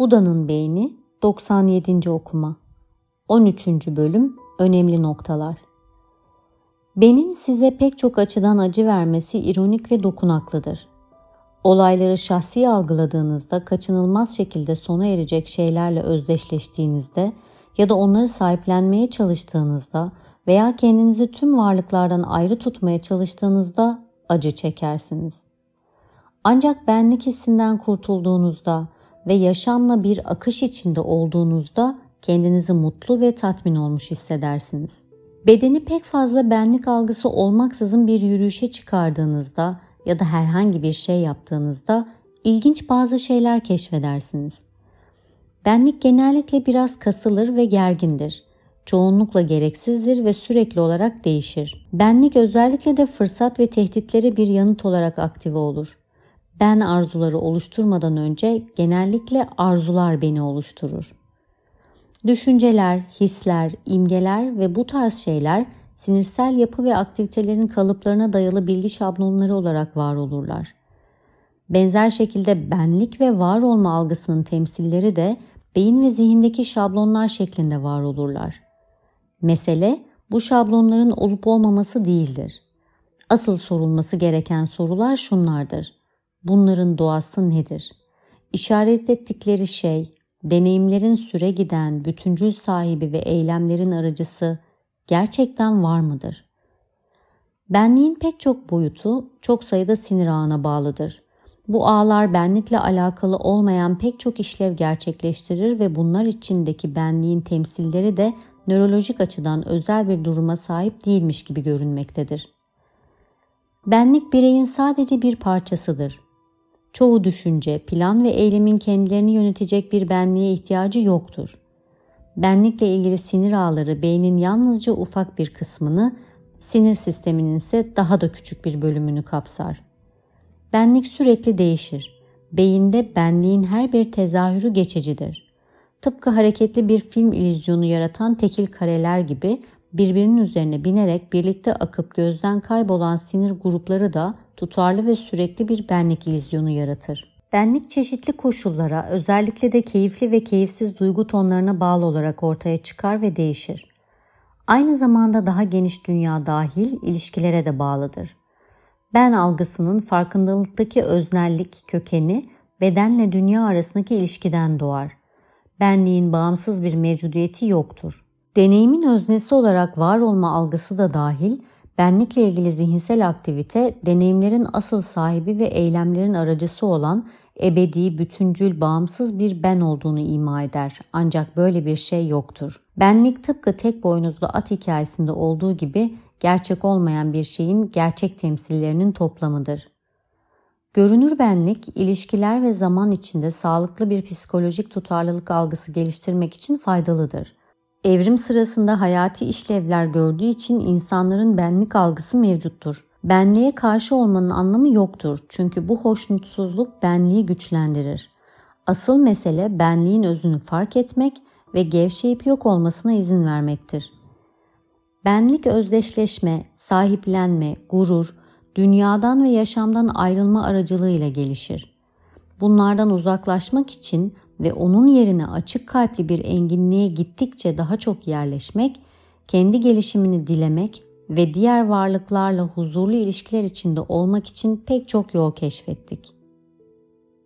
Buda'nın Beyni 97. Okuma 13. Bölüm Önemli Noktalar Benin size pek çok açıdan acı vermesi ironik ve dokunaklıdır. Olayları şahsi algıladığınızda kaçınılmaz şekilde sona erecek şeylerle özdeşleştiğinizde ya da onları sahiplenmeye çalıştığınızda veya kendinizi tüm varlıklardan ayrı tutmaya çalıştığınızda acı çekersiniz. Ancak benlik hissinden kurtulduğunuzda ve yaşamla bir akış içinde olduğunuzda kendinizi mutlu ve tatmin olmuş hissedersiniz. Bedeni pek fazla benlik algısı olmaksızın bir yürüyüşe çıkardığınızda ya da herhangi bir şey yaptığınızda ilginç bazı şeyler keşfedersiniz. Benlik genellikle biraz kasılır ve gergindir. Çoğunlukla gereksizdir ve sürekli olarak değişir. Benlik özellikle de fırsat ve tehditlere bir yanıt olarak aktive olur. Ben arzuları oluşturmadan önce genellikle arzular beni oluşturur. Düşünceler, hisler, imgeler ve bu tarz şeyler sinirsel yapı ve aktivitelerin kalıplarına dayalı bilgi şablonları olarak var olurlar. Benzer şekilde benlik ve var olma algısının temsilleri de beyin ve zihindeki şablonlar şeklinde var olurlar. Mesele bu şablonların olup olmaması değildir. Asıl sorulması gereken sorular şunlardır. Bunların doğası nedir? İşaret ettikleri şey, deneyimlerin süre giden, bütüncül sahibi ve eylemlerin aracısı gerçekten var mıdır? Benliğin pek çok boyutu çok sayıda sinir ağına bağlıdır. Bu ağlar benlikle alakalı olmayan pek çok işlev gerçekleştirir ve bunlar içindeki benliğin temsilleri de nörolojik açıdan özel bir duruma sahip değilmiş gibi görünmektedir. Benlik bireyin sadece bir parçasıdır. Çoğu düşünce, plan ve eylemin kendilerini yönetecek bir benliğe ihtiyacı yoktur. Benlikle ilgili sinir ağları beynin yalnızca ufak bir kısmını, sinir sisteminin ise daha da küçük bir bölümünü kapsar. Benlik sürekli değişir. Beyinde benliğin her bir tezahürü geçicidir. Tıpkı hareketli bir film illüzyonu yaratan tekil kareler gibi birbirinin üzerine binerek birlikte akıp gözden kaybolan sinir grupları da tutarlı ve sürekli bir benlik illüzyonu yaratır. Benlik çeşitli koşullara, özellikle de keyifli ve keyifsiz duygu tonlarına bağlı olarak ortaya çıkar ve değişir. Aynı zamanda daha geniş dünya dahil ilişkilere de bağlıdır. Ben algısının farkındalıktaki öznellik kökeni bedenle dünya arasındaki ilişkiden doğar. Benliğin bağımsız bir mevcudiyeti yoktur. Deneyimin öznesi olarak var olma algısı da dahil, benlikle ilgili zihinsel aktivite, deneyimlerin asıl sahibi ve eylemlerin aracısı olan ebedi, bütüncül, bağımsız bir ben olduğunu ima eder. Ancak böyle bir şey yoktur. Benlik tıpkı tek boynuzlu at hikayesinde olduğu gibi gerçek olmayan bir şeyin gerçek temsillerinin toplamıdır. Görünür benlik, ilişkiler ve zaman içinde sağlıklı bir psikolojik tutarlılık algısı geliştirmek için faydalıdır. Evrim sırasında hayati işlevler gördüğü için insanların benlik algısı mevcuttur. Benliğe karşı olmanın anlamı yoktur çünkü bu hoşnutsuzluk benliği güçlendirir. Asıl mesele benliğin özünü fark etmek ve gevşeyip yok olmasına izin vermektir. Benlik özdeşleşme, sahiplenme, gurur, dünyadan ve yaşamdan ayrılma aracılığıyla gelişir. Bunlardan uzaklaşmak için ve onun yerine açık kalpli bir enginliğe gittikçe daha çok yerleşmek, kendi gelişimini dilemek ve diğer varlıklarla huzurlu ilişkiler içinde olmak için pek çok yol keşfettik.